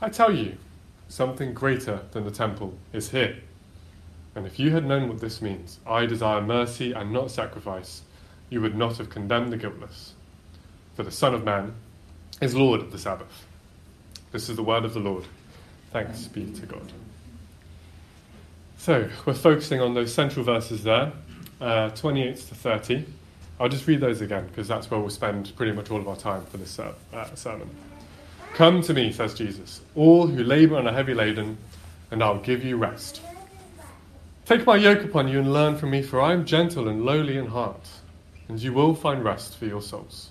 I tell you, something greater than the temple is here. And if you had known what this means, I desire mercy and not sacrifice, you would not have condemned the guiltless. For the Son of Man is Lord of the Sabbath. This is the word of the Lord. Thanks be to God. So, we're focusing on those central verses there, uh, 28 to 30. I'll just read those again because that's where we'll spend pretty much all of our time for this uh, sermon. Come to me, says Jesus, all who labor and are heavy laden, and I'll give you rest. Take my yoke upon you and learn from me, for I am gentle and lowly in heart, and you will find rest for your souls.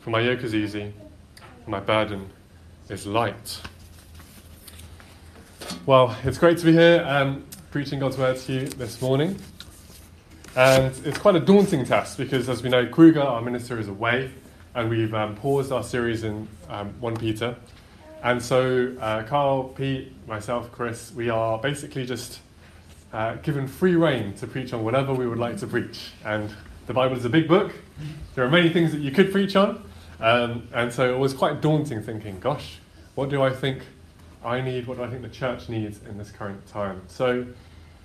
For my yoke is easy, and my burden is light. Well, it's great to be here and preaching God's word to you this morning. And it's quite a daunting task because, as we know, Kruger, our minister, is away, and we've um, paused our series in um, 1 Peter. And so, uh, Carl, Pete, myself, Chris, we are basically just uh, given free rein to preach on whatever we would like to preach. And the Bible is a big book. There are many things that you could preach on. Um, and so it was quite daunting thinking, gosh, what do I think I need? What do I think the church needs in this current time? So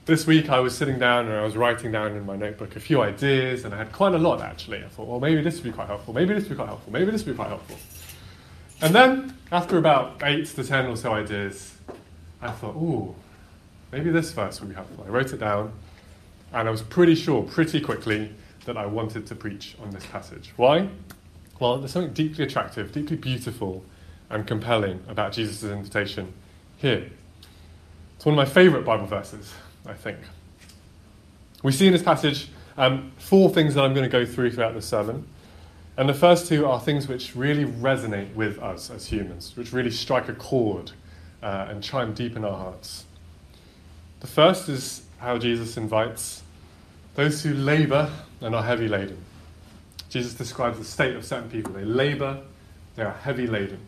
this week I was sitting down and I was writing down in my notebook a few ideas, and I had quite a lot actually. I thought, well, maybe this would be quite helpful, maybe this would be quite helpful, maybe this would be quite helpful. And then, after about eight to ten or so ideas, I thought, ooh, maybe this verse would be helpful. I wrote it down, and I was pretty sure, pretty quickly, that I wanted to preach on this passage. Why? Well, there's something deeply attractive, deeply beautiful, and compelling about Jesus' invitation here. It's one of my favourite Bible verses. I think. We see in this passage um, four things that I'm going to go through throughout the sermon. And the first two are things which really resonate with us as humans, which really strike a chord uh, and chime deep in our hearts. The first is how Jesus invites those who labor and are heavy laden. Jesus describes the state of certain people. They labor, they are heavy laden.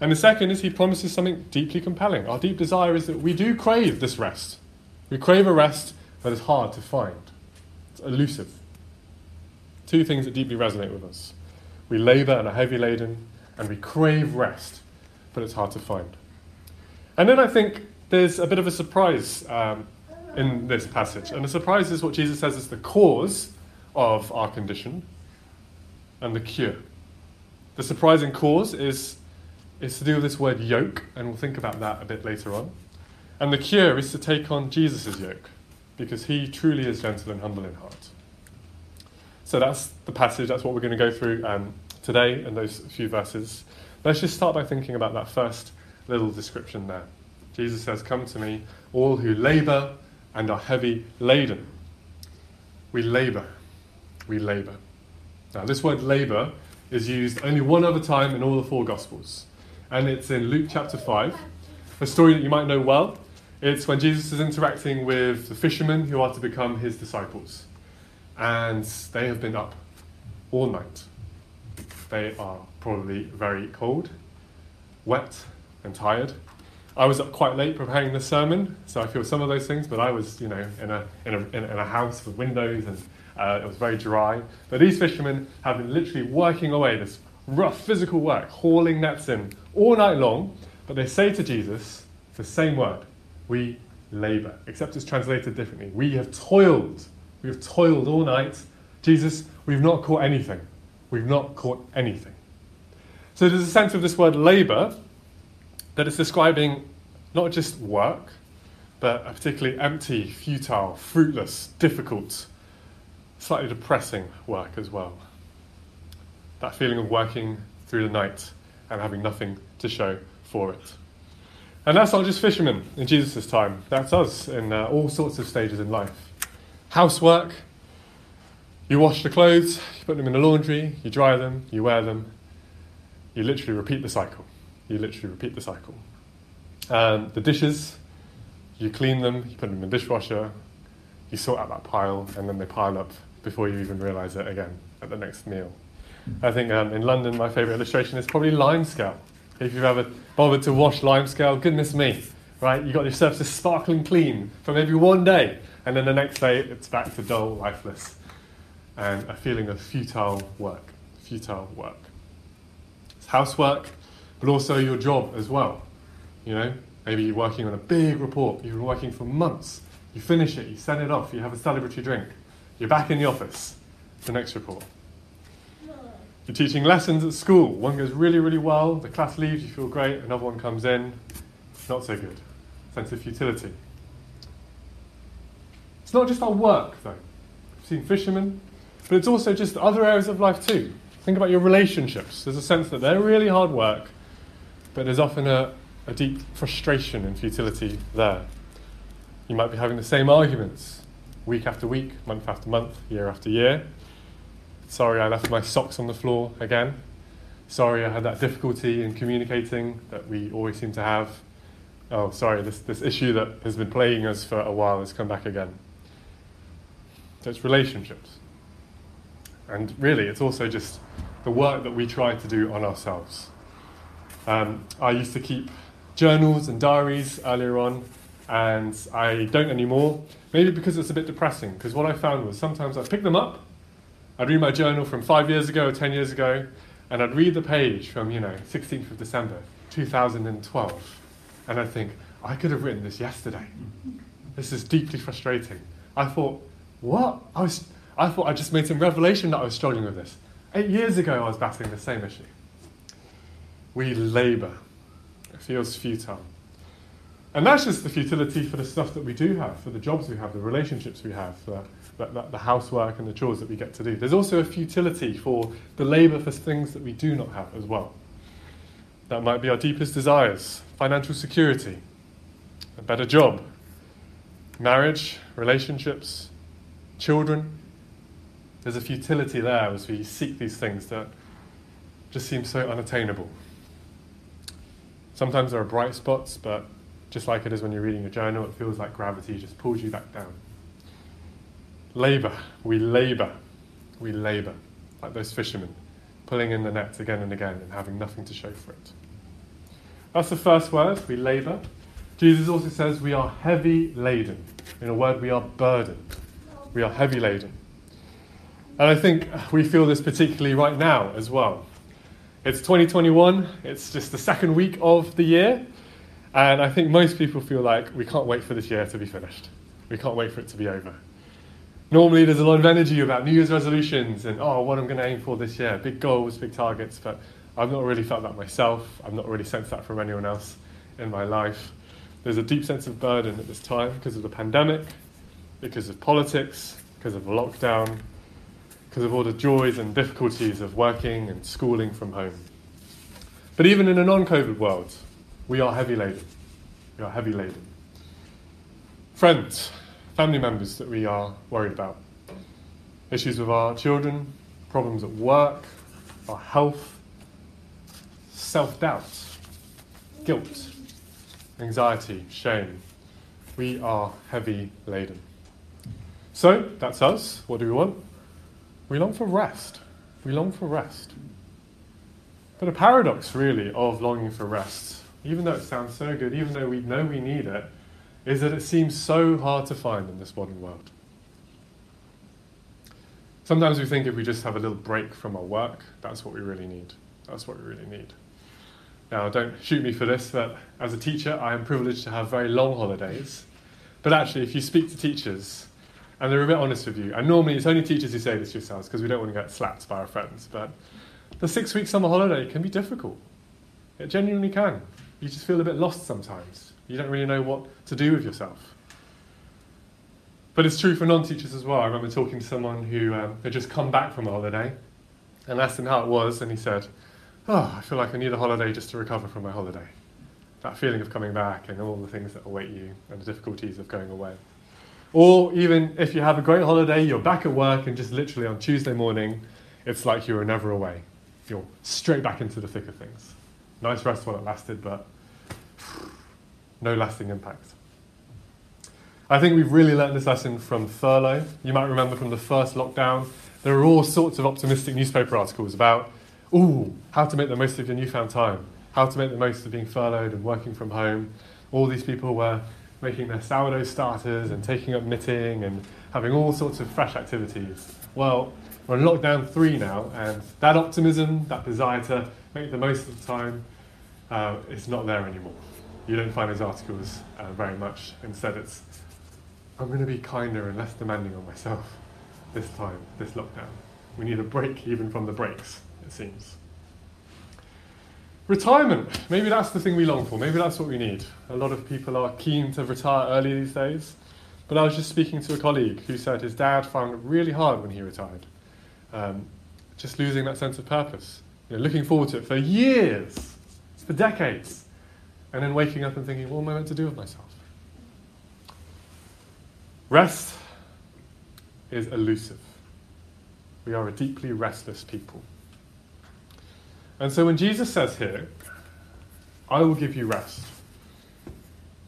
And the second is he promises something deeply compelling. Our deep desire is that we do crave this rest. We crave a rest that is hard to find, it's elusive. Two things that deeply resonate with us. We labour and are heavy laden, and we crave rest, but it's hard to find. And then I think there's a bit of a surprise um, in this passage. And the surprise is what Jesus says is the cause of our condition and the cure. The surprising cause is, is to do with this word yoke, and we'll think about that a bit later on. And the cure is to take on Jesus' yoke, because he truly is gentle and humble in heart. So that's the passage, that's what we're going to go through um, today in those few verses. Let's just start by thinking about that first little description there. Jesus says, Come to me, all who labour and are heavy laden. We labour. We labour. Now, this word labour is used only one other time in all the four Gospels, and it's in Luke chapter 5, a story that you might know well. It's when Jesus is interacting with the fishermen who are to become his disciples. And they have been up all night. They are probably very cold, wet, and tired. I was up quite late preparing the sermon, so I feel some of those things, but I was, you know, in a, in a, in a house with windows and uh, it was very dry. But these fishermen have been literally working away this rough physical work, hauling nets in all night long. But they say to Jesus the same word we labor, except it's translated differently. We have toiled. We have toiled all night. Jesus, we've not caught anything. We've not caught anything. So there's a sense of this word labor that it's describing not just work, but a particularly empty, futile, fruitless, difficult, slightly depressing work as well. That feeling of working through the night and having nothing to show for it. And that's not just fishermen in Jesus' time, that's us in uh, all sorts of stages in life. Housework, you wash the clothes, you put them in the laundry, you dry them, you wear them. You literally repeat the cycle. You literally repeat the cycle. Um, the dishes, you clean them, you put them in the dishwasher, you sort out that pile, and then they pile up before you even realise it again at the next meal. I think um, in London, my favourite illustration is probably lime scale. If you've ever bothered to wash limescale, goodness me, right? You've got your surfaces sparkling clean for maybe one day, and then the next day it's back to dull, lifeless, and a feeling of futile work. Futile work. It's housework, but also your job as well. You know, maybe you're working on a big report, you've been working for months, you finish it, you send it off, you have a celebratory drink, you're back in the office, the next report. You're teaching lessons at school, one goes really, really well, the class leaves, you feel great, another one comes in, not so good. Sense of futility. It's not just our work, though. We've seen fishermen, but it's also just other areas of life too. Think about your relationships. There's a sense that they're really hard work, but there's often a, a deep frustration and futility there. You might be having the same arguments week after week, month after month, year after year. Sorry, I left my socks on the floor again. Sorry, I had that difficulty in communicating that we always seem to have. Oh, sorry, this, this issue that has been plaguing us for a while has come back again. So it's relationships. And really, it's also just the work that we try to do on ourselves. Um, I used to keep journals and diaries earlier on, and I don't anymore. Maybe because it's a bit depressing, because what I found was sometimes I'd pick them up, I'd read my journal from five years ago or 10 years ago, and I'd read the page from, you know, 16th of December, 2012, and I'd think, I could have written this yesterday. This is deeply frustrating. I thought, what? I was I thought I just made some revelation that I was struggling with this. Eight years ago, I was battling the same issue. We labour. It feels futile. And that's just the futility for the stuff that we do have, for the jobs we have, the relationships we have, the, the, the housework and the chores that we get to do. There's also a futility for the labour for things that we do not have as well. That might be our deepest desires financial security, a better job, marriage, relationships, children, there's a futility there as we seek these things that just seem so unattainable. Sometimes there are bright spots, but just like it is when you're reading a journal, it feels like gravity just pulls you back down. Labour, we labour, we labour, like those fishermen, pulling in the nets again and again and having nothing to show for it. That's the first word, we labour. Jesus also says we are heavy laden. In a word, we are burdened. We are heavy laden. And I think we feel this particularly right now as well. It's 2021, it's just the second week of the year, and I think most people feel like we can't wait for this year to be finished. We can't wait for it to be over. Normally, there's a lot of energy about New Year's resolutions and, oh, what I'm going to aim for this year, big goals, big targets, but I've not really felt that myself. I've not really sensed that from anyone else in my life. There's a deep sense of burden at this time because of the pandemic, because of politics, because of lockdown, because of all the joys and difficulties of working and schooling from home. But even in a non COVID world, we are heavy laden. We are heavy laden. Friends, family members that we are worried about, issues with our children, problems at work, our health, self doubt, guilt, anxiety, shame. We are heavy laden. So, that's us. What do we want? We long for rest. We long for rest. But a paradox, really, of longing for rest, even though it sounds so good, even though we know we need it, is that it seems so hard to find in this modern world. Sometimes we think if we just have a little break from our work, that's what we really need. That's what we really need. Now, don't shoot me for this, but as a teacher, I am privileged to have very long holidays. But actually, if you speak to teachers, and they're a bit honest with you. And normally it's only teachers who say this to yourselves because we don't want to get slapped by our friends. But the six week summer holiday can be difficult. It genuinely can. You just feel a bit lost sometimes. You don't really know what to do with yourself. But it's true for non teachers as well. I remember talking to someone who um, had just come back from a holiday and asked him how it was, and he said, Oh, I feel like I need a holiday just to recover from my holiday. That feeling of coming back and all the things that await you and the difficulties of going away. Or even if you have a great holiday, you're back at work, and just literally on Tuesday morning, it's like you were never away. You're straight back into the thick of things. Nice rest while it lasted, but no lasting impact. I think we've really learned this lesson from furlough. You might remember from the first lockdown, there were all sorts of optimistic newspaper articles about, ooh, how to make the most of your newfound time, how to make the most of being furloughed and working from home. All these people were making their sourdough starters and taking up knitting and having all sorts of fresh activities. Well, we're in lockdown three now, and that optimism, that desire to make the most of the time, uh, it's not there anymore. You don't find those articles uh, very much. Instead, it's I'm going to be kinder and less demanding on myself this time, this lockdown. We need a break even from the breaks, it seems. Retirement. Maybe that's the thing we long for. Maybe that's what we need. A lot of people are keen to retire early these days. But I was just speaking to a colleague who said his dad found it really hard when he retired. Um, just losing that sense of purpose. You know, looking forward to it for years, for decades. And then waking up and thinking, what am I meant to do with myself? Rest is elusive. We are a deeply restless people. And so when Jesus says here, I will give you rest,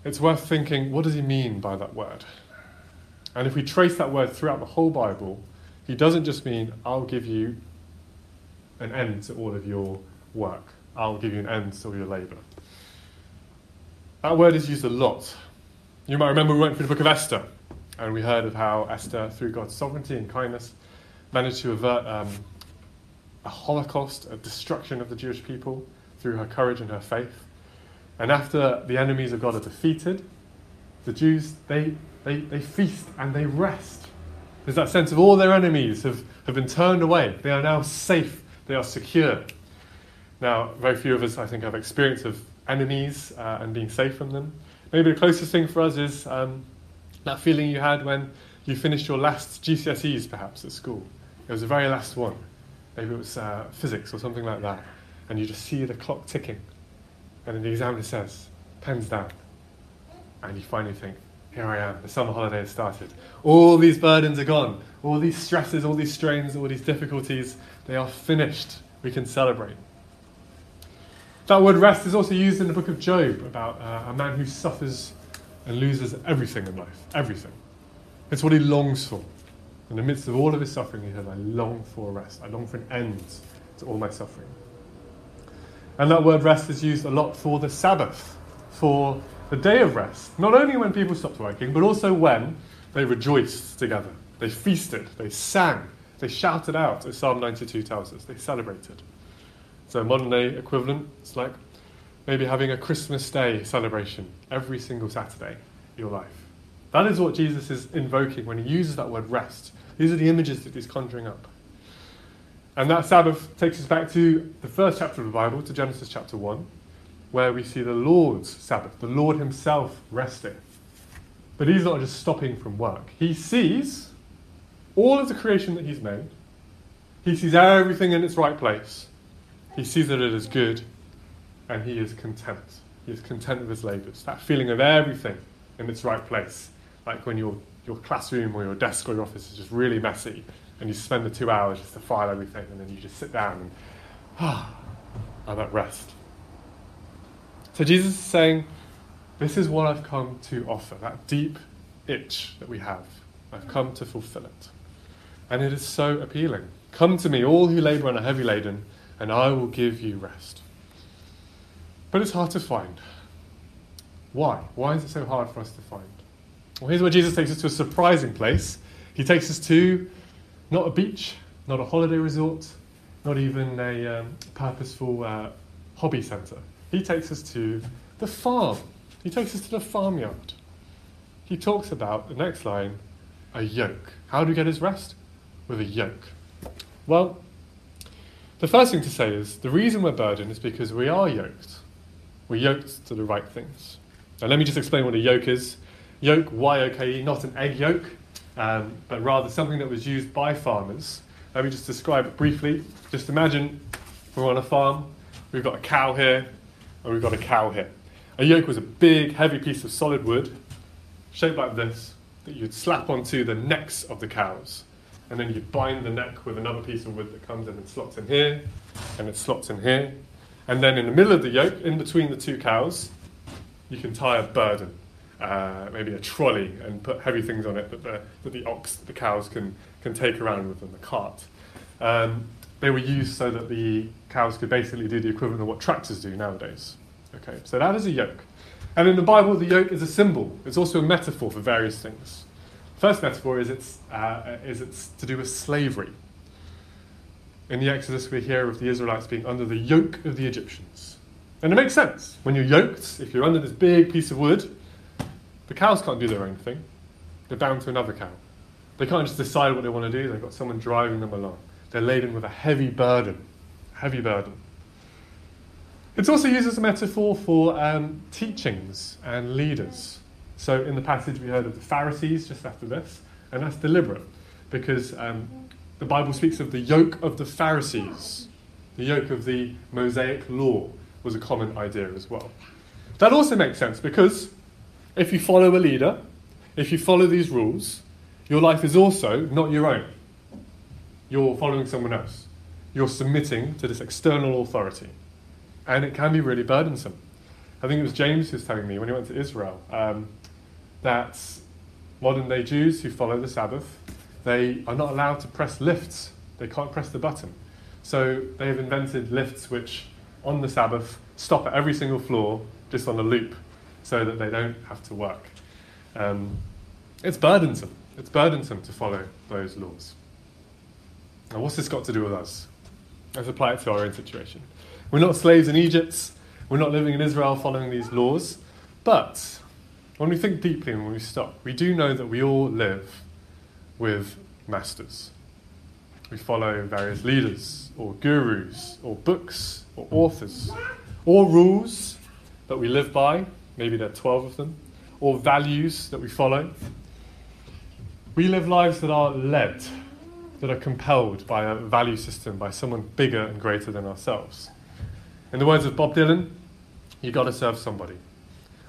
it's worth thinking, what does he mean by that word? And if we trace that word throughout the whole Bible, he doesn't just mean, I'll give you an end to all of your work, I'll give you an end to all your labour. That word is used a lot. You might remember we went through the book of Esther, and we heard of how Esther, through God's sovereignty and kindness, managed to avert um, a holocaust, a destruction of the Jewish people through her courage and her faith. And after the enemies of God are defeated, the Jews, they, they, they feast and they rest. There's that sense of all their enemies have, have been turned away. They are now safe, they are secure. Now, very few of us, I think, have experience of enemies uh, and being safe from them. Maybe the closest thing for us is um, that feeling you had when you finished your last GCSEs, perhaps, at school. It was the very last one. Maybe it was uh, physics or something like that. And you just see the clock ticking. And then the examiner says, pens down. And you finally think, here I am, the summer holiday has started. All these burdens are gone. All these stresses, all these strains, all these difficulties, they are finished. We can celebrate. That word rest is also used in the book of Job about uh, a man who suffers and loses everything in life. Everything. It's what he longs for. In the midst of all of his suffering, he said, I long for rest. I long for an end to all my suffering. And that word rest is used a lot for the Sabbath, for the day of rest. Not only when people stopped working, but also when they rejoiced together. They feasted, they sang, they shouted out, as Psalm 92 tells us. They celebrated. So, modern day equivalent, it's like maybe having a Christmas Day celebration every single Saturday in your life. That is what Jesus is invoking when he uses that word rest. These are the images that he's conjuring up. And that Sabbath takes us back to the first chapter of the Bible, to Genesis chapter 1, where we see the Lord's Sabbath, the Lord himself resting. But he's not just stopping from work. He sees all of the creation that he's made, he sees everything in its right place. He sees that it is good, and he is content. He is content with his labours. That feeling of everything in its right place. Like when your, your classroom or your desk or your office is just really messy, and you spend the two hours just to file everything, and then you just sit down and, ah, I'm at rest. So Jesus is saying, This is what I've come to offer, that deep itch that we have. I've come to fulfill it. And it is so appealing. Come to me, all who labour and are heavy laden, and I will give you rest. But it's hard to find. Why? Why is it so hard for us to find? Well, here's where Jesus takes us to a surprising place. He takes us to not a beach, not a holiday resort, not even a um, purposeful uh, hobby centre. He takes us to the farm. He takes us to the farmyard. He talks about, the next line, a yoke. How do we get his rest? With a yoke. Well, the first thing to say is the reason we're burdened is because we are yoked. We're yoked to the right things. Now, let me just explain what a yoke is. Yoke, Y O K E, not an egg yolk, um, but rather something that was used by farmers. Let me just describe it briefly. Just imagine we're on a farm, we've got a cow here, and we've got a cow here. A yoke was a big, heavy piece of solid wood, shaped like this, that you'd slap onto the necks of the cows. And then you'd bind the neck with another piece of wood that comes in and slots in here, and it slots in here. And then in the middle of the yoke, in between the two cows, you can tie a burden, uh, maybe a trolley, and put heavy things on it that the, that the ox, the cows can, can take around with them, the cart. Um, they were used so that the cows could basically do the equivalent of what tractors do nowadays. Okay, so that is a yoke. And in the Bible, the yoke is a symbol. It's also a metaphor for various things. First metaphor is it's, uh, is it's to do with slavery. In the Exodus, we hear of the Israelites being under the yoke of the Egyptians. And it makes sense. When you're yoked, if you're under this big piece of wood, the cows can't do their own thing. They're bound to another cow. They can't just decide what they want to do, they've got someone driving them along. They're laden with a heavy burden. Heavy burden. It's also used as a metaphor for um, teachings and leaders. So, in the passage, we heard of the Pharisees just after this, and that's deliberate because um, the Bible speaks of the yoke of the Pharisees. The yoke of the Mosaic law was a common idea as well. That also makes sense because if you follow a leader, if you follow these rules, your life is also not your own. You're following someone else. You're submitting to this external authority. And it can be really burdensome. I think it was James who was telling me when he went to Israel um, that modern day Jews who follow the Sabbath, they are not allowed to press lifts. They can't press the button. So they have invented lifts which, on the Sabbath, stop at every single floor just on a loop so that they don't have to work. Um, it's burdensome. It's burdensome to follow those laws. Now, what's this got to do with us? Let's apply it to our own situation. We're not slaves in Egypt. We're not living in Israel following these laws. But when we think deeply and when we stop, we do know that we all live with masters. We follow various leaders, or gurus, or books, or authors, or rules that we live by. Maybe there are 12 of them, or values that we follow. We live lives that are led, that are compelled by a value system, by someone bigger and greater than ourselves. In the words of Bob Dylan, you got to serve somebody.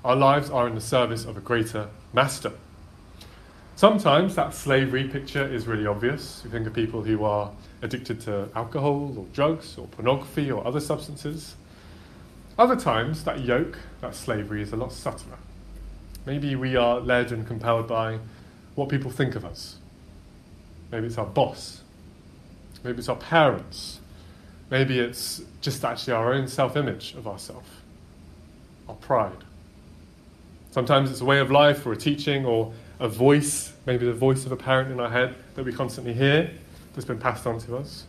Our lives are in the service of a greater master. Sometimes that slavery picture is really obvious. You think of people who are addicted to alcohol or drugs or pornography or other substances. Other times, that yoke, that slavery, is a lot subtler. Maybe we are led and compelled by what people think of us. Maybe it's our boss. Maybe it's our parents. Maybe it's just actually our own self image of ourselves, our pride. Sometimes it's a way of life or a teaching or a voice, maybe the voice of a parent in our head that we constantly hear that's been passed on to us.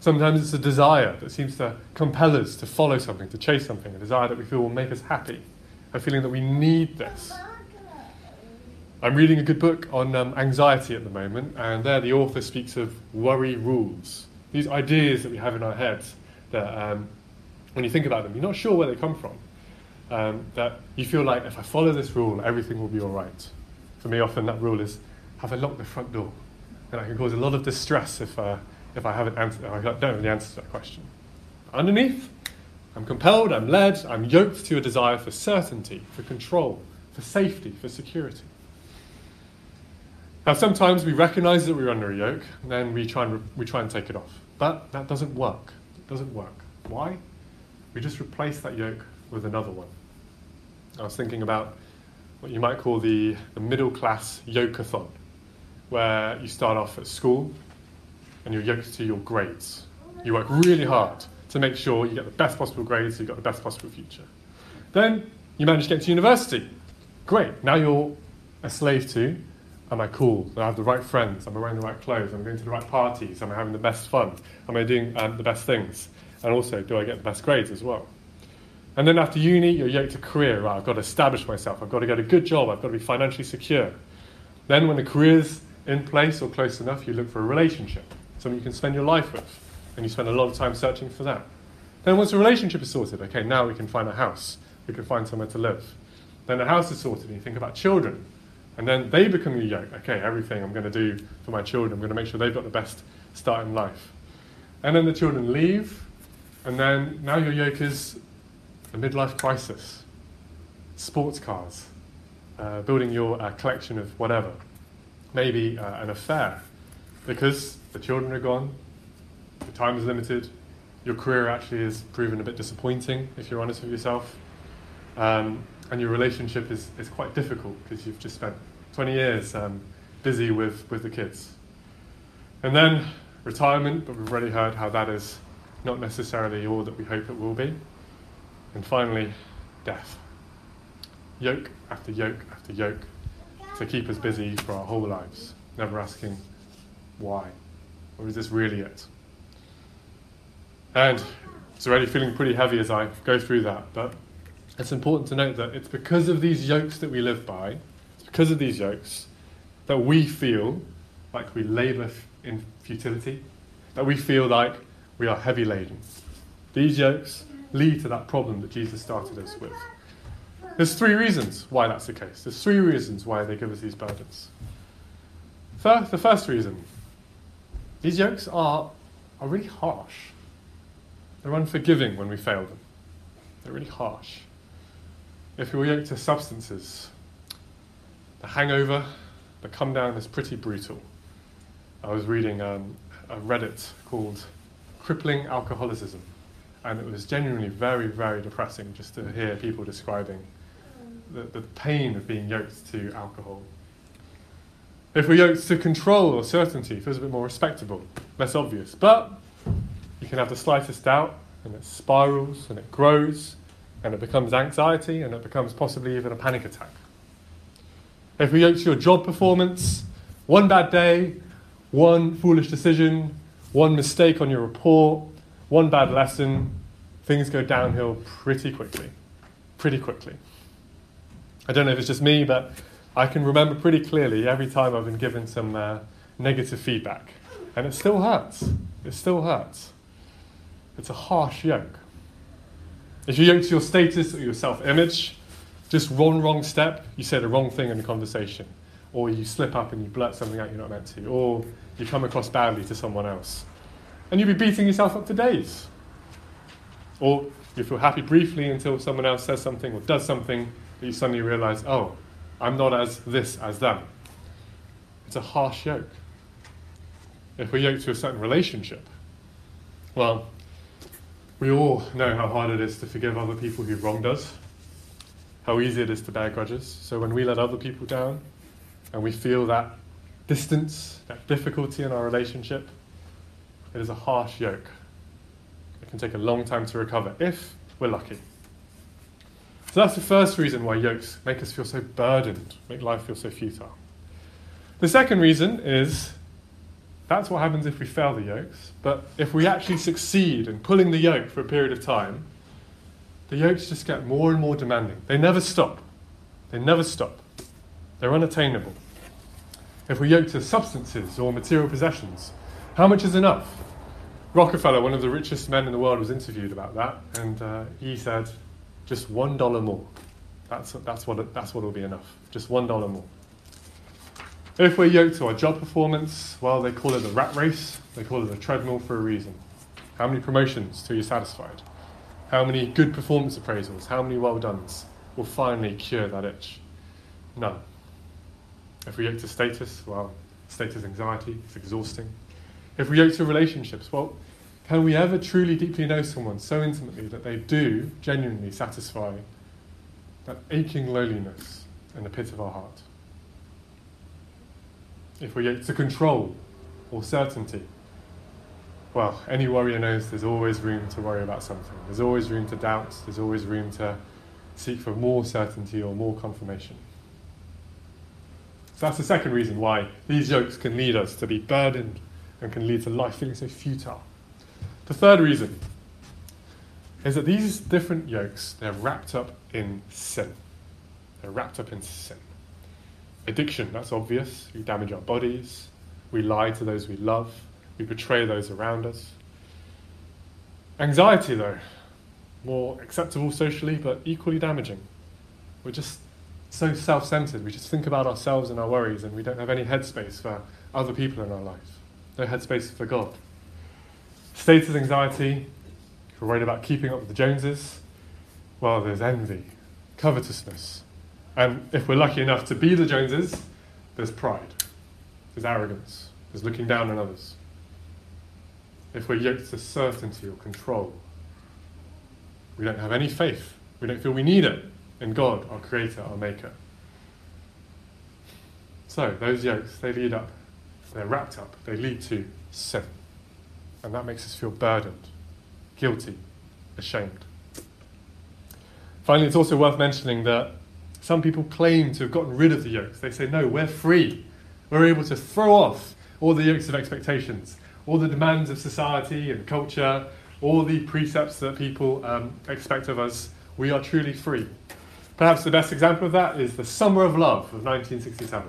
Sometimes it's a desire that seems to compel us to follow something, to chase something, a desire that we feel will make us happy, a feeling that we need this. I'm reading a good book on um, anxiety at the moment, and there the author speaks of worry rules. These ideas that we have in our heads that, um, when you think about them, you're not sure where they come from. Um, that you feel like if I follow this rule, everything will be all right. For me, often that rule is have I locked the front door? And I can cause a lot of distress if, uh, if I haven't answered, I don't know the answer to that question. Underneath, I'm compelled, I'm led, I'm yoked to a desire for certainty, for control, for safety, for security. Now, sometimes we recognize that we're under a yoke, and then we try and, re- we try and take it off. But that doesn't work. It doesn't work. Why? We just replace that yoke with another one. I was thinking about what you might call the, the middle class yokeathon, where you start off at school and you're yoked to your grades. You work really hard to make sure you get the best possible grades so you've got the best possible future. Then you manage to get to university. Great, now you're a slave to Am I cool? Do I have the right friends? Am I wearing the right clothes? Am I going to the right parties? Am I having the best fun? Am I doing um, the best things? And also, do I get the best grades as well? And then after uni, you're yoked to career. Right, I've got to establish myself. I've got to get a good job. I've got to be financially secure. Then, when the career's in place or close enough, you look for a relationship, someone you can spend your life with, and you spend a lot of time searching for that. Then, once the relationship is sorted, okay, now we can find a house. We can find somewhere to live. Then the house is sorted, and you think about children. And then they become your yoke. Okay, everything I'm going to do for my children, I'm going to make sure they've got the best start in life. And then the children leave, and then now your yoke is a midlife crisis, sports cars, uh, building your uh, collection of whatever, maybe uh, an affair, because the children are gone, the time is limited, your career actually is proven a bit disappointing if you're honest with yourself. Um, and your relationship is, is quite difficult because you've just spent 20 years um, busy with, with the kids. And then retirement, but we've already heard how that is not necessarily all that we hope it will be. And finally, death. Yoke after yoke after yoke to keep us busy for our whole lives, never asking why. Or is this really it? And It's already feeling pretty heavy as I go through that, but it's important to note that it's because of these yokes that we live by, because of these yokes that we feel like we labour in futility, that we feel like we are heavy laden. These yokes lead to that problem that Jesus started us with. There's three reasons why that's the case. There's three reasons why they give us these burdens. First, the first reason these yokes are, are really harsh. They're unforgiving when we fail them. They're really harsh. If we were yoked to substances, the hangover, the come down is pretty brutal. I was reading um, a Reddit called Crippling Alcoholicism, and it was genuinely very, very depressing just to hear people describing the, the pain of being yoked to alcohol. If we're yoked to control or certainty, it feels a bit more respectable, less obvious. But you can have the slightest doubt, and it spirals and it grows, and it becomes anxiety, and it becomes possibly even a panic attack. If we yoke to your job performance, one bad day, one foolish decision, one mistake on your report, one bad lesson, things go downhill pretty quickly. Pretty quickly. I don't know if it's just me, but I can remember pretty clearly every time I've been given some uh, negative feedback. And it still hurts. It still hurts. It's a harsh yoke. If you yoke to your status or your self image, just one wrong step, you say the wrong thing in a conversation. Or you slip up and you blurt something out you're not meant to. Or you come across badly to someone else. And you'll be beating yourself up for days. Or you feel happy briefly until someone else says something or does something that you suddenly realize, oh, I'm not as this as them. It's a harsh yoke. If we're yoked to a certain relationship, well, we all know how hard it is to forgive other people who've wronged us, how easy it is to bear grudges. So when we let other people down and we feel that distance, that difficulty in our relationship, it is a harsh yoke. It can take a long time to recover if we're lucky. So that's the first reason why yokes make us feel so burdened, make life feel so futile. The second reason is that's what happens if we fail the yokes. But if we actually succeed in pulling the yoke for a period of time, the yokes just get more and more demanding. They never stop. They never stop. They're unattainable. If we yoke to substances or material possessions, how much is enough? Rockefeller, one of the richest men in the world, was interviewed about that, and uh, he said, just one dollar more. That's, that's, what, that's what will be enough. Just one dollar more. If we're yoked to our job performance, well, they call it a rat race. They call it a treadmill for a reason. How many promotions till you're satisfied? How many good performance appraisals? How many well dones will finally cure that itch? None. If we yoke to status, well, status anxiety, it's exhausting. If we yoke to relationships, well, can we ever truly deeply know someone so intimately that they do genuinely satisfy that aching loneliness in the pit of our heart? If we're yet to control or certainty, well, any warrior knows there's always room to worry about something. There's always room to doubt. There's always room to seek for more certainty or more confirmation. So that's the second reason why these yokes can lead us to be burdened and can lead to life feeling so futile. The third reason is that these different yokes, they're wrapped up in sin. They're wrapped up in sin. Addiction, that's obvious. We damage our bodies. We lie to those we love. We betray those around us. Anxiety, though, more acceptable socially, but equally damaging. We're just so self centered. We just think about ourselves and our worries, and we don't have any headspace for other people in our life. No headspace for God. Status anxiety, if we're worried about keeping up with the Joneses, well, there's envy, covetousness. And if we're lucky enough to be the Joneses, there's pride, there's arrogance, there's looking down on others. If we're yoked to certainty or control, we don't have any faith. We don't feel we need it in God, our Creator, our Maker. So, those yokes, they lead up, they're wrapped up, they lead to sin and that makes us feel burdened, guilty, ashamed. Finally, it's also worth mentioning that some people claim to have gotten rid of the yokes. They say, no, we're free. We're able to throw off all the yokes of expectations, all the demands of society and culture, all the precepts that people um, expect of us, we are truly free. Perhaps the best example of that is the Summer of Love of 1967.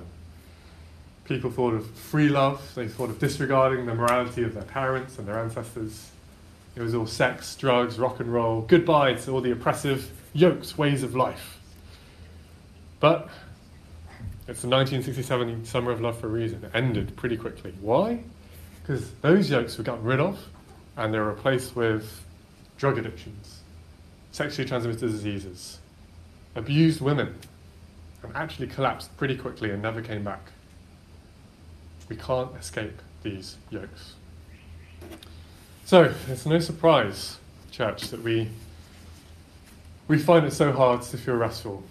People thought of free love, they thought of disregarding the morality of their parents and their ancestors. It was all sex, drugs, rock and roll, goodbye to all the oppressive yokes, ways of life. But it's the 1967 Summer of Love for a reason. It ended pretty quickly. Why? Because those yokes were gotten rid of and they were replaced with drug addictions, sexually transmitted diseases, abused women, and actually collapsed pretty quickly and never came back. We can't escape these yokes. So it's no surprise, church, that we we find it so hard to feel restful.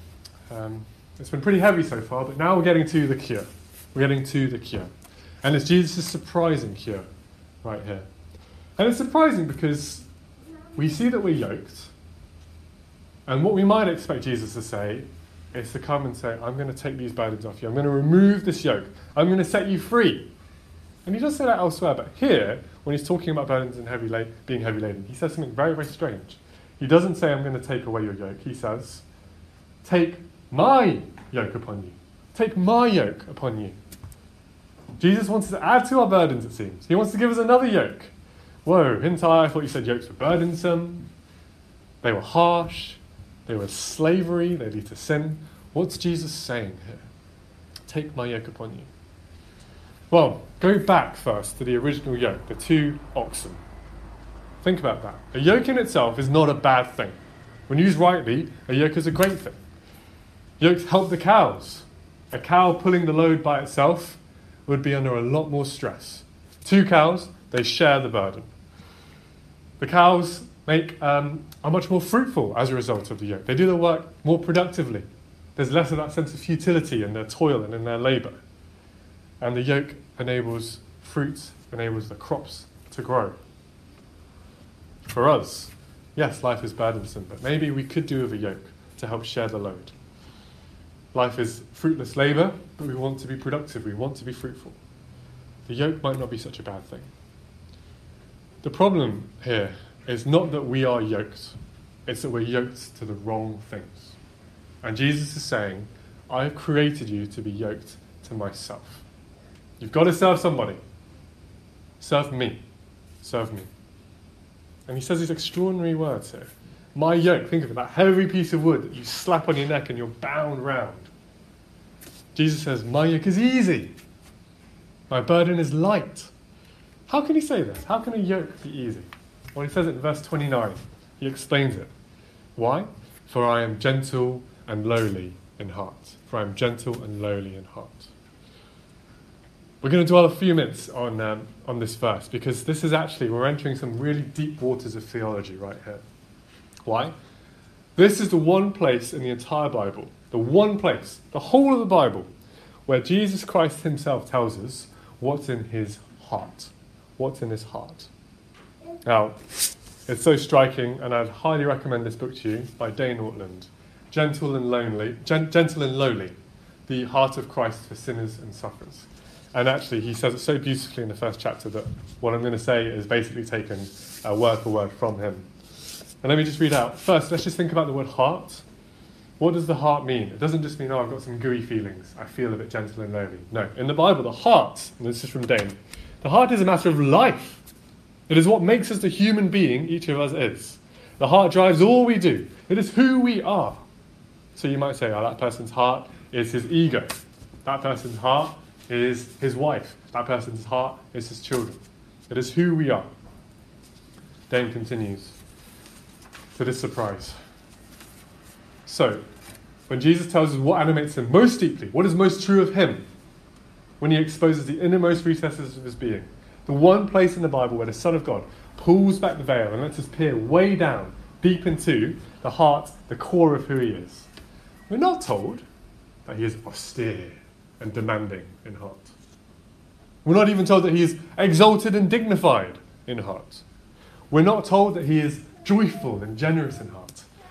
Um, it's been pretty heavy so far, but now we're getting to the cure. We're getting to the cure. And it's Jesus' surprising cure right here. And it's surprising because we see that we're yoked, and what we might expect Jesus to say is to come and say, I'm going to take these burdens off you. I'm going to remove this yoke. I'm going to set you free. And he does say that elsewhere, but here, when he's talking about burdens and heavy la- being heavy laden, he says something very, very strange. He doesn't say, I'm going to take away your yoke. He says, Take my yoke upon you. Take my yoke upon you. Jesus wants to add to our burdens, it seems. He wants to give us another yoke. Whoa, Hintai, I thought you said yokes were burdensome. They were harsh. They were slavery. They lead to sin. What's Jesus saying here? Take my yoke upon you. Well, go back first to the original yoke, the two oxen. Think about that. A yoke in itself is not a bad thing. When used rightly, a yoke is a great thing. Yokes help the cows. A cow pulling the load by itself would be under a lot more stress. Two cows, they share the burden. The cows make, um, are much more fruitful as a result of the yoke. They do their work more productively. There's less of that sense of futility in their toil and in their labour. And the yoke enables fruit, enables the crops to grow. For us, yes, life is burdensome, but maybe we could do with a yoke to help share the load. Life is fruitless labour, but we want to be productive, we want to be fruitful. The yoke might not be such a bad thing. The problem here is not that we are yoked, it's that we're yoked to the wrong things. And Jesus is saying, I have created you to be yoked to myself. You've got to serve somebody. Serve me. Serve me. And he says these extraordinary words here. My yoke, think of it, that heavy piece of wood that you slap on your neck and you're bound round. Jesus says, My yoke is easy. My burden is light. How can he say this? How can a yoke be easy? Well, he says it in verse 29. He explains it. Why? For I am gentle and lowly in heart. For I am gentle and lowly in heart. We're going to dwell a few minutes on, um, on this verse because this is actually, we're entering some really deep waters of theology right here. Why? This is the one place in the entire Bible, the one place, the whole of the Bible, where Jesus Christ himself tells us what's in his heart. What's in his heart. Now, it's so striking, and I'd highly recommend this book to you by Dane Ortlund. Gentle and Lonely, Gen- Gentle and Lowly The Heart of Christ for Sinners and Sufferers. And actually, he says it so beautifully in the first chapter that what I'm going to say is basically taken uh, word for word from him. And let me just read out. First, let's just think about the word heart. What does the heart mean? It doesn't just mean, oh, I've got some gooey feelings. I feel a bit gentle and lowly. No. In the Bible, the heart, and this is from Dane, the heart is a matter of life. It is what makes us the human being each of us is. The heart drives all we do, it is who we are. So you might say, oh, that person's heart is his ego. That person's heart is his wife. That person's heart is his children. It is who we are. Dane continues to this surprise. So, when Jesus tells us what animates him most deeply, what is most true of him, when he exposes the innermost recesses of his being, the one place in the Bible where the Son of God pulls back the veil and lets us peer way down, deep into the heart, the core of who he is, we're not told that he is austere and demanding in heart. We're not even told that he is exalted and dignified in heart. We're not told that he is joyful and generous in heart.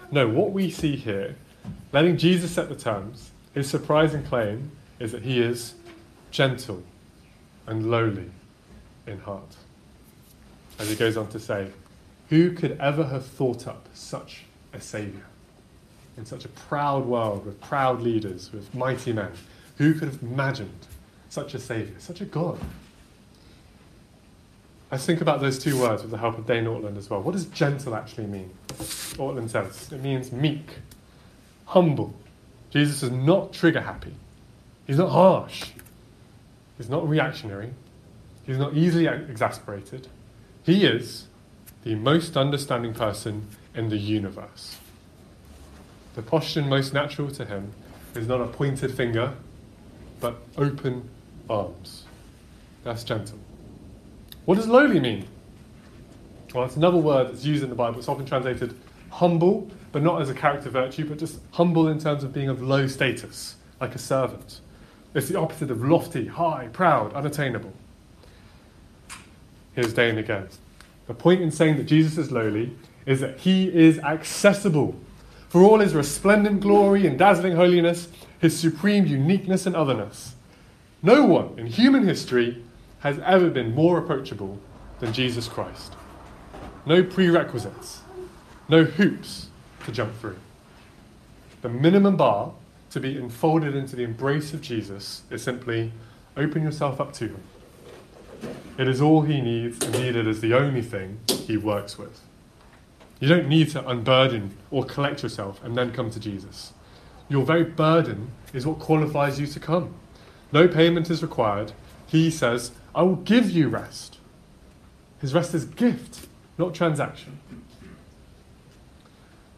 No, what we see here, letting Jesus set the terms, his surprising claim is that he is gentle and lowly in heart. As he goes on to say, Who could ever have thought up such a Saviour? In such a proud world with proud leaders, with mighty men, who could have imagined such a Saviour, such a God? I think about those two words with the help of Dane Ortlund as well. What does gentle actually mean? Ortlund says it means meek, humble. Jesus is not trigger happy. He's not harsh. He's not reactionary. He's not easily exasperated. He is the most understanding person in the universe. The posture most natural to him is not a pointed finger, but open arms. That's gentle. What does lowly mean? Well, it's another word that's used in the Bible. It's often translated humble, but not as a character virtue, but just humble in terms of being of low status, like a servant. It's the opposite of lofty, high, proud, unattainable. Here's Dane again. The point in saying that Jesus is lowly is that he is accessible. For all his resplendent glory and dazzling holiness, his supreme uniqueness and otherness. No one in human history has ever been more approachable than Jesus Christ. No prerequisites, no hoops to jump through. The minimum bar to be enfolded into the embrace of Jesus is simply open yourself up to Him. It is all He needs, and needed is the only thing He works with. You don't need to unburden or collect yourself and then come to Jesus. Your very burden is what qualifies you to come. No payment is required. He says, I will give you rest. His rest is gift, not transaction.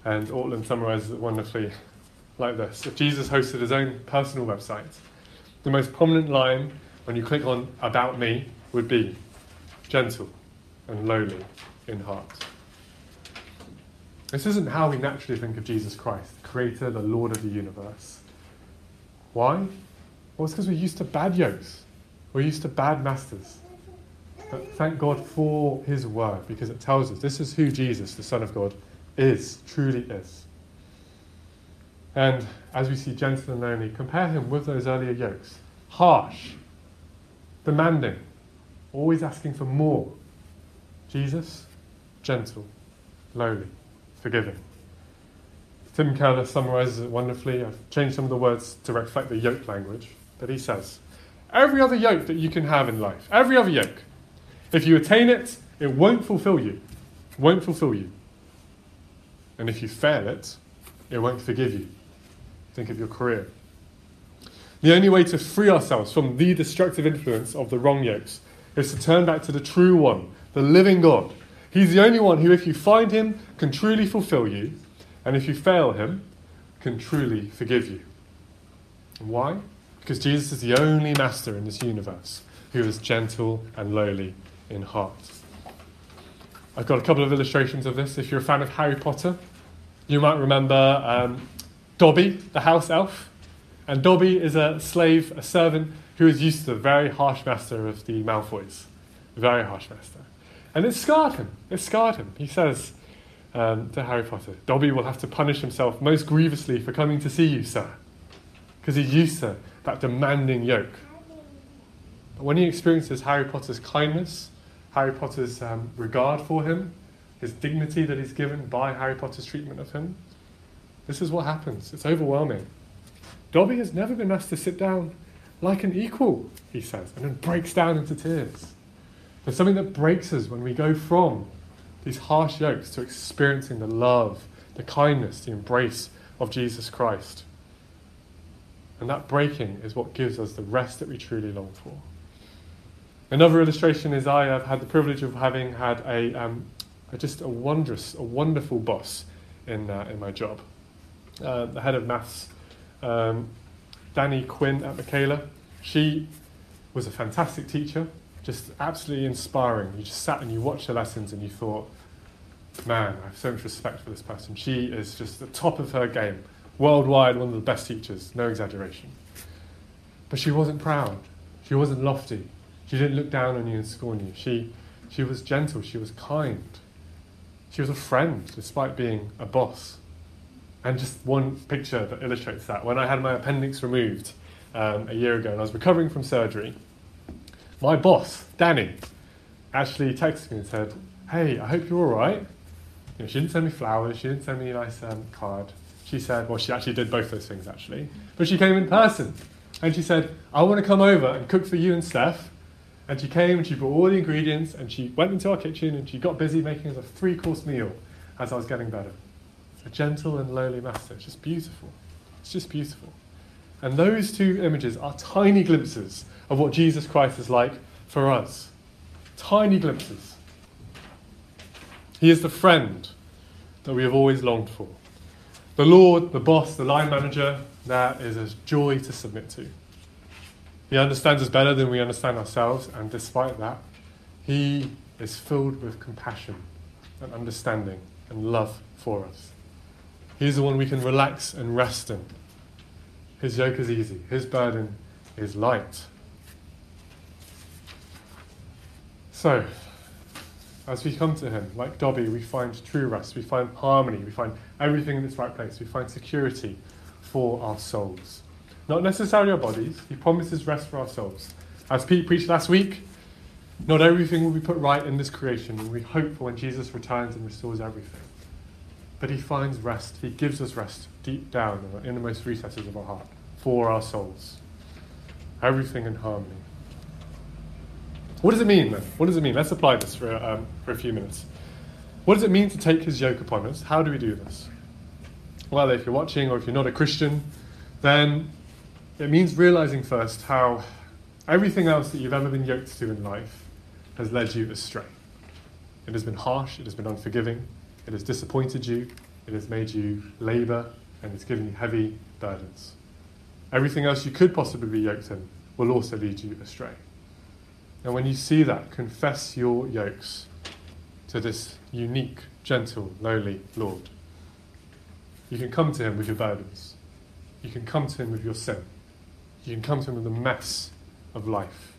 And Ortlund summarizes it wonderfully like this If Jesus hosted his own personal website, the most prominent line when you click on About Me would be gentle and lowly in heart. This isn't how we naturally think of Jesus Christ, the creator, the Lord of the universe. Why? Well, it's because we're used to bad yokes. We're used to bad masters. But thank God for his word because it tells us this is who Jesus, the Son of God, is, truly is. And as we see gentle and lowly, compare him with those earlier yokes. Harsh, demanding, always asking for more. Jesus, gentle, lowly, forgiving. Tim Keller summarizes it wonderfully. I've changed some of the words to reflect the yoke language, but he says, Every other yoke that you can have in life, every other yoke, if you attain it, it won't fulfill you. It won't fulfill you. And if you fail it, it won't forgive you. Think of your career. The only way to free ourselves from the destructive influence of the wrong yokes is to turn back to the true one, the living God. He's the only one who, if you find him, can truly fulfill you, and if you fail him, can truly forgive you. Why? Because Jesus is the only master in this universe who is gentle and lowly in heart. I've got a couple of illustrations of this. If you're a fan of Harry Potter, you might remember um, Dobby, the house elf. And Dobby is a slave, a servant, who is used to the very harsh master of the Malfoys. Very harsh master. And it scarred him. It scarred him. He says um, to Harry Potter, Dobby will have to punish himself most grievously for coming to see you, sir. Because he's used to that demanding yoke. But when he experiences Harry Potter's kindness, Harry Potter's um, regard for him, his dignity that he's given by Harry Potter's treatment of him, this is what happens. It's overwhelming. Dobby has never been asked to sit down like an equal, he says, and then breaks down into tears. There's something that breaks us when we go from these harsh yokes to experiencing the love, the kindness, the embrace of Jesus Christ. And that breaking is what gives us the rest that we truly long for. Another illustration is I have had the privilege of having had a, um, a just a wondrous, a wonderful boss in, uh, in my job. Uh, the head of maths, um, Dani Quinn at Michaela, she was a fantastic teacher, just absolutely inspiring. You just sat and you watched her lessons and you thought, man, I have so much respect for this person. She is just the top of her game worldwide one of the best teachers, no exaggeration. But she wasn't proud. She wasn't lofty. She didn't look down on you and scorn you. She, she was gentle. She was kind. She was a friend, despite being a boss. And just one picture that illustrates that. When I had my appendix removed um, a year ago and I was recovering from surgery, my boss, Dani, actually texted me and said, Hey, I hope you're all right. You know, she didn't send me flowers. She didn't send me a nice um, card. She said, well, she actually did both those things actually. But she came in person, and she said, I want to come over and cook for you and Steph. And she came and she brought all the ingredients and she went into our kitchen and she got busy making us a three course meal as I was getting better. A gentle and lowly master. It's just beautiful. It's just beautiful. And those two images are tiny glimpses of what Jesus Christ is like for us. Tiny glimpses. He is the friend that we have always longed for. The Lord, the boss, the line manager, that is a joy to submit to. He understands us better than we understand ourselves, and despite that, He is filled with compassion and understanding and love for us. He's the one we can relax and rest in. His yoke is easy, His burden is light. So, as we come to Him, like Dobby, we find true rest, we find harmony, we find everything in its right place, we find security for our souls. Not necessarily our bodies, He promises rest for our souls. As Pete preached last week, not everything will be put right in this creation, and we hope for when Jesus returns and restores everything. But He finds rest, He gives us rest deep down in the innermost recesses of our heart for our souls. Everything in harmony. What does it mean then? What does it mean? Let's apply this for, um, for a few minutes. What does it mean to take his yoke upon us? How do we do this? Well, if you're watching or if you're not a Christian, then it means realizing first how everything else that you've ever been yoked to in life has led you astray. It has been harsh, it has been unforgiving, it has disappointed you, it has made you labor, and it's given you heavy burdens. Everything else you could possibly be yoked in will also lead you astray. And when you see that, confess your yokes to this unique, gentle, lowly Lord. You can come to Him with your burdens. You can come to Him with your sin. You can come to Him with the mess of life.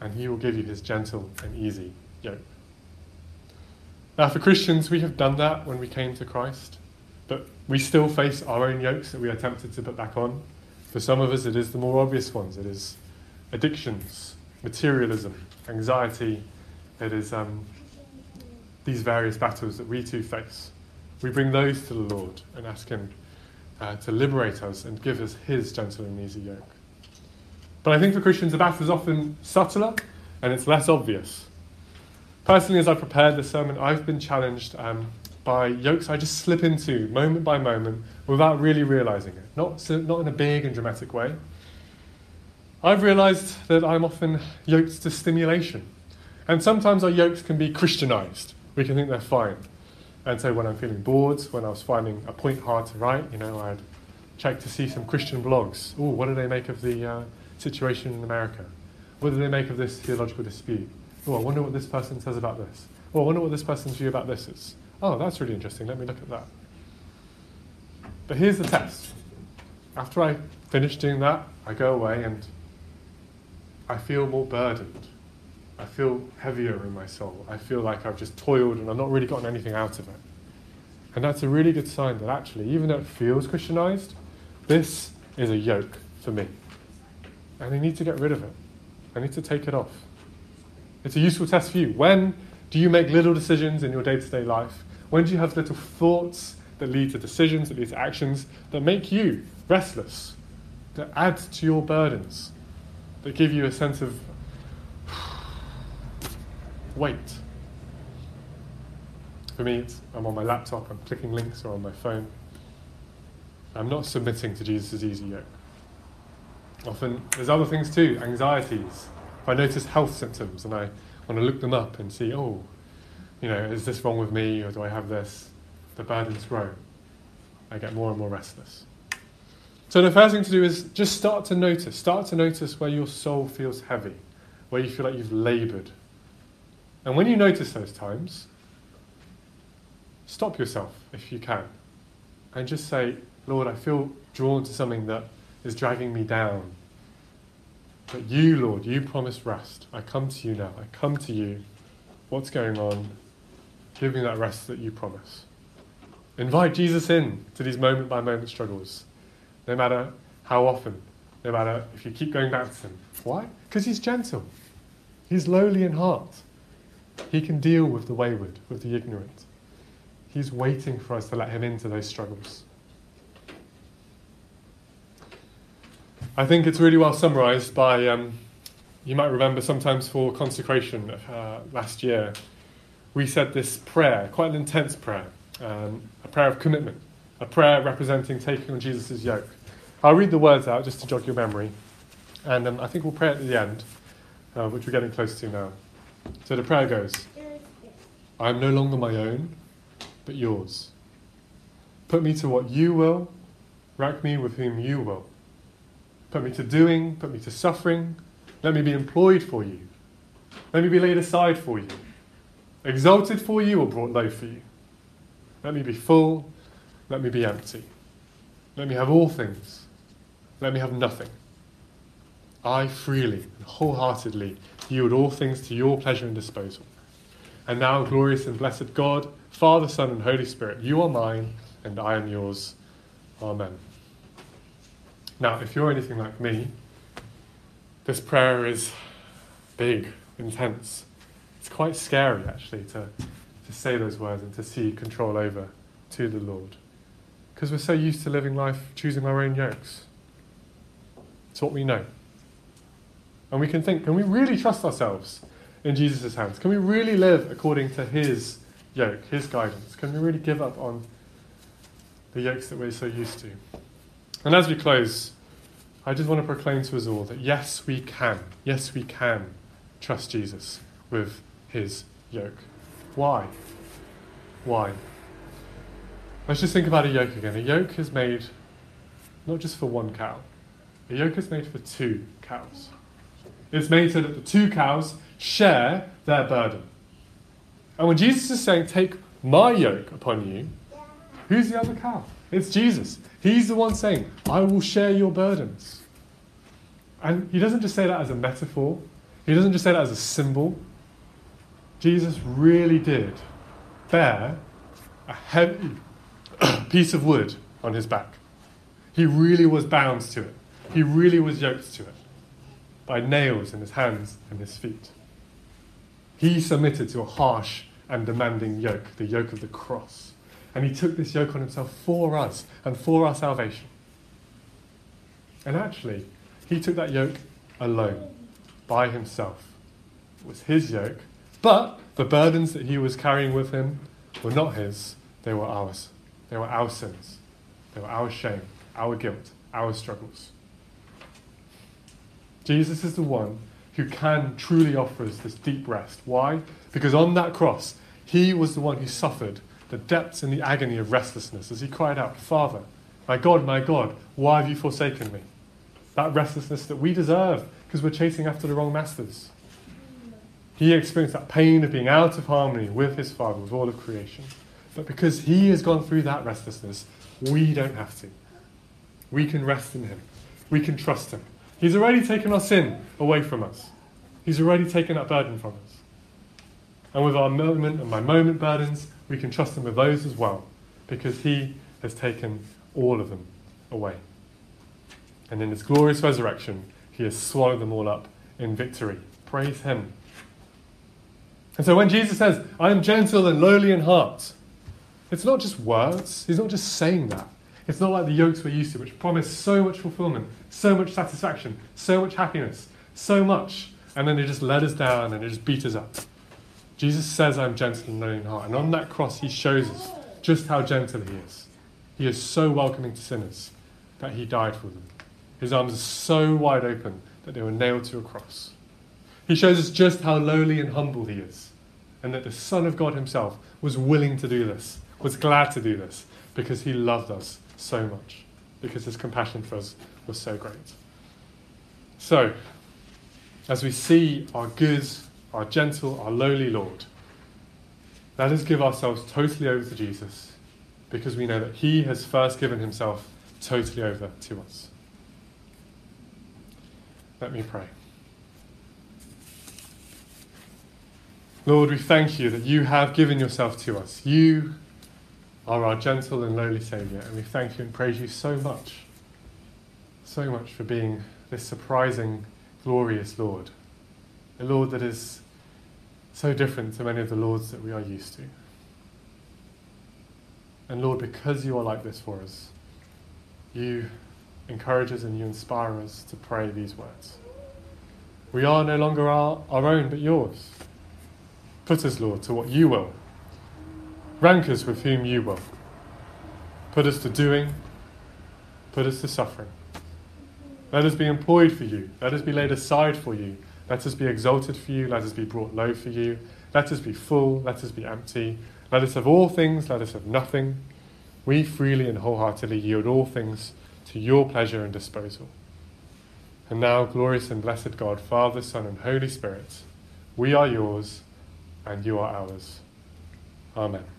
And He will give you His gentle and easy yoke. Now, for Christians, we have done that when we came to Christ, but we still face our own yokes that we are tempted to put back on. For some of us, it is the more obvious ones. It is addictions, materialism, anxiety. It is um, these various battles that we too face. We bring those to the Lord and ask Him uh, to liberate us and give us His gentle and easy yoke. But I think for Christians, the battle is often subtler and it's less obvious. Personally, as I prepared this sermon, I've been challenged um, by yokes I just slip into moment by moment without really realizing it. Not, not in a big and dramatic way, I've realized that I'm often yoked to stimulation. And sometimes our yokes can be Christianized. We can think they're fine. And so when I'm feeling bored, when I was finding a point hard to write, you know, I'd check to see some Christian blogs. Oh, what do they make of the uh, situation in America? What do they make of this theological dispute? Oh, I wonder what this person says about this. Oh, I wonder what this person's view about this is. Oh, that's really interesting. Let me look at that. But here's the test. After I finish doing that, I go away and I feel more burdened. I feel heavier in my soul. I feel like I've just toiled and I've not really gotten anything out of it. And that's a really good sign that actually, even though it feels Christianized, this is a yoke for me. And I need to get rid of it. I need to take it off. It's a useful test for you. When do you make little decisions in your day to day life? When do you have little thoughts that lead to decisions, that lead to actions that make you restless, that add to your burdens? That give you a sense of weight. For me, it's, I'm on my laptop, I'm clicking links, or on my phone. I'm not submitting to Jesus' easy yoke. Often, there's other things too, anxieties. If I notice health symptoms and I want to look them up and see, oh, you know, is this wrong with me or do I have this? The burdens grow. I get more and more restless. So the first thing to do is just start to notice. Start to notice where your soul feels heavy, where you feel like you've labored. And when you notice those times, stop yourself if you can. And just say, Lord, I feel drawn to something that is dragging me down. But you, Lord, you promised rest. I come to you now. I come to you. What's going on? Give me that rest that you promise. Invite Jesus in to these moment by moment struggles no matter how often, no matter if you keep going back to him. Why? Because he's gentle, he's lowly in heart. He can deal with the wayward, with the ignorant. He's waiting for us to let Him into those struggles. I think it's really well summarized by, um, you might remember sometimes for consecration uh, last year, we said this prayer, quite an intense prayer, um, a prayer of commitment, a prayer representing taking on Jesus' yoke. I'll read the words out just to jog your memory, and um, I think we'll pray at the end, uh, which we're getting close to now. So the prayer goes I am no longer my own, but yours. Put me to what you will, rack me with whom you will. Put me to doing, put me to suffering. Let me be employed for you. Let me be laid aside for you. Exalted for you or brought low for you. Let me be full. Let me be empty. Let me have all things. Let me have nothing. I freely and wholeheartedly yield all things to your pleasure and disposal. And now, glorious and blessed God, Father, Son, and Holy Spirit, you are mine and I am yours. Amen. Now, if you're anything like me, this prayer is big, intense. It's quite scary, actually, to, to say those words and to see control over to the Lord. Because we're so used to living life choosing our own yokes. It's what we know. And we can think, can we really trust ourselves in Jesus' hands? Can we really live according to His yoke, His guidance? Can we really give up on the yokes that we're so used to? And as we close, I just want to proclaim to us all that yes, we can. Yes, we can trust Jesus with his yoke. Why? Why? Let's just think about a yoke again. A yoke is made not just for one cow, a yoke is made for two cows. It's made so that the two cows share their burden. And when Jesus is saying, Take my yoke upon you, who's the other cow? It's Jesus. He's the one saying, I will share your burdens. And he doesn't just say that as a metaphor, he doesn't just say that as a symbol. Jesus really did bear a heavy piece of wood on his back. He really was bound to it. He really was yoked to it by nails in his hands and his feet. He submitted to a harsh and demanding yoke, the yoke of the cross. And he took this yoke on himself for us and for our salvation. And actually, he took that yoke alone, by himself. It was his yoke, but the burdens that he was carrying with him were not his, they were ours. They were our sins. They were our shame, our guilt, our struggles. Jesus is the one who can truly offer us this deep rest. Why? Because on that cross, he was the one who suffered the depths and the agony of restlessness as he cried out, Father, my God, my God, why have you forsaken me? That restlessness that we deserve because we're chasing after the wrong masters. He experienced that pain of being out of harmony with his Father, with all of creation. But because he has gone through that restlessness, we don't have to. We can rest in him. We can trust him. He's already taken our sin away from us. He's already taken that burden from us. And with our moment and my moment burdens, we can trust Him with those as well, because He has taken all of them away. And in His glorious resurrection, He has swallowed them all up in victory. Praise Him. And so when Jesus says, I am gentle and lowly in heart, it's not just words. He's not just saying that. It's not like the yokes we're used to, which promise so much fulfillment, so much satisfaction, so much happiness, so much. And then they just let us down and they just beat us up. Jesus says, I'm gentle and lowly in heart. And on that cross, he shows us just how gentle he is. He is so welcoming to sinners that he died for them. His arms are so wide open that they were nailed to a cross. He shows us just how lowly and humble he is, and that the Son of God himself was willing to do this, was glad to do this, because he loved us so much, because his compassion for us was so great. So, as we see our good our gentle, our lowly Lord. Let us give ourselves totally over to Jesus because we know that He has first given Himself totally over to us. Let me pray. Lord, we thank you that you have given yourself to us. You are our gentle and lowly Saviour, and we thank you and praise you so much, so much for being this surprising, glorious Lord. A Lord that is so different to many of the Lords that we are used to. And Lord, because you are like this for us, you encourage us and you inspire us to pray these words. We are no longer our, our own, but yours. Put us, Lord, to what you will. Rank us with whom you will. Put us to doing, put us to suffering. Let us be employed for you. Let us be laid aside for you. Let us be exalted for you. Let us be brought low for you. Let us be full. Let us be empty. Let us have all things. Let us have nothing. We freely and wholeheartedly yield all things to your pleasure and disposal. And now, glorious and blessed God, Father, Son, and Holy Spirit, we are yours and you are ours. Amen.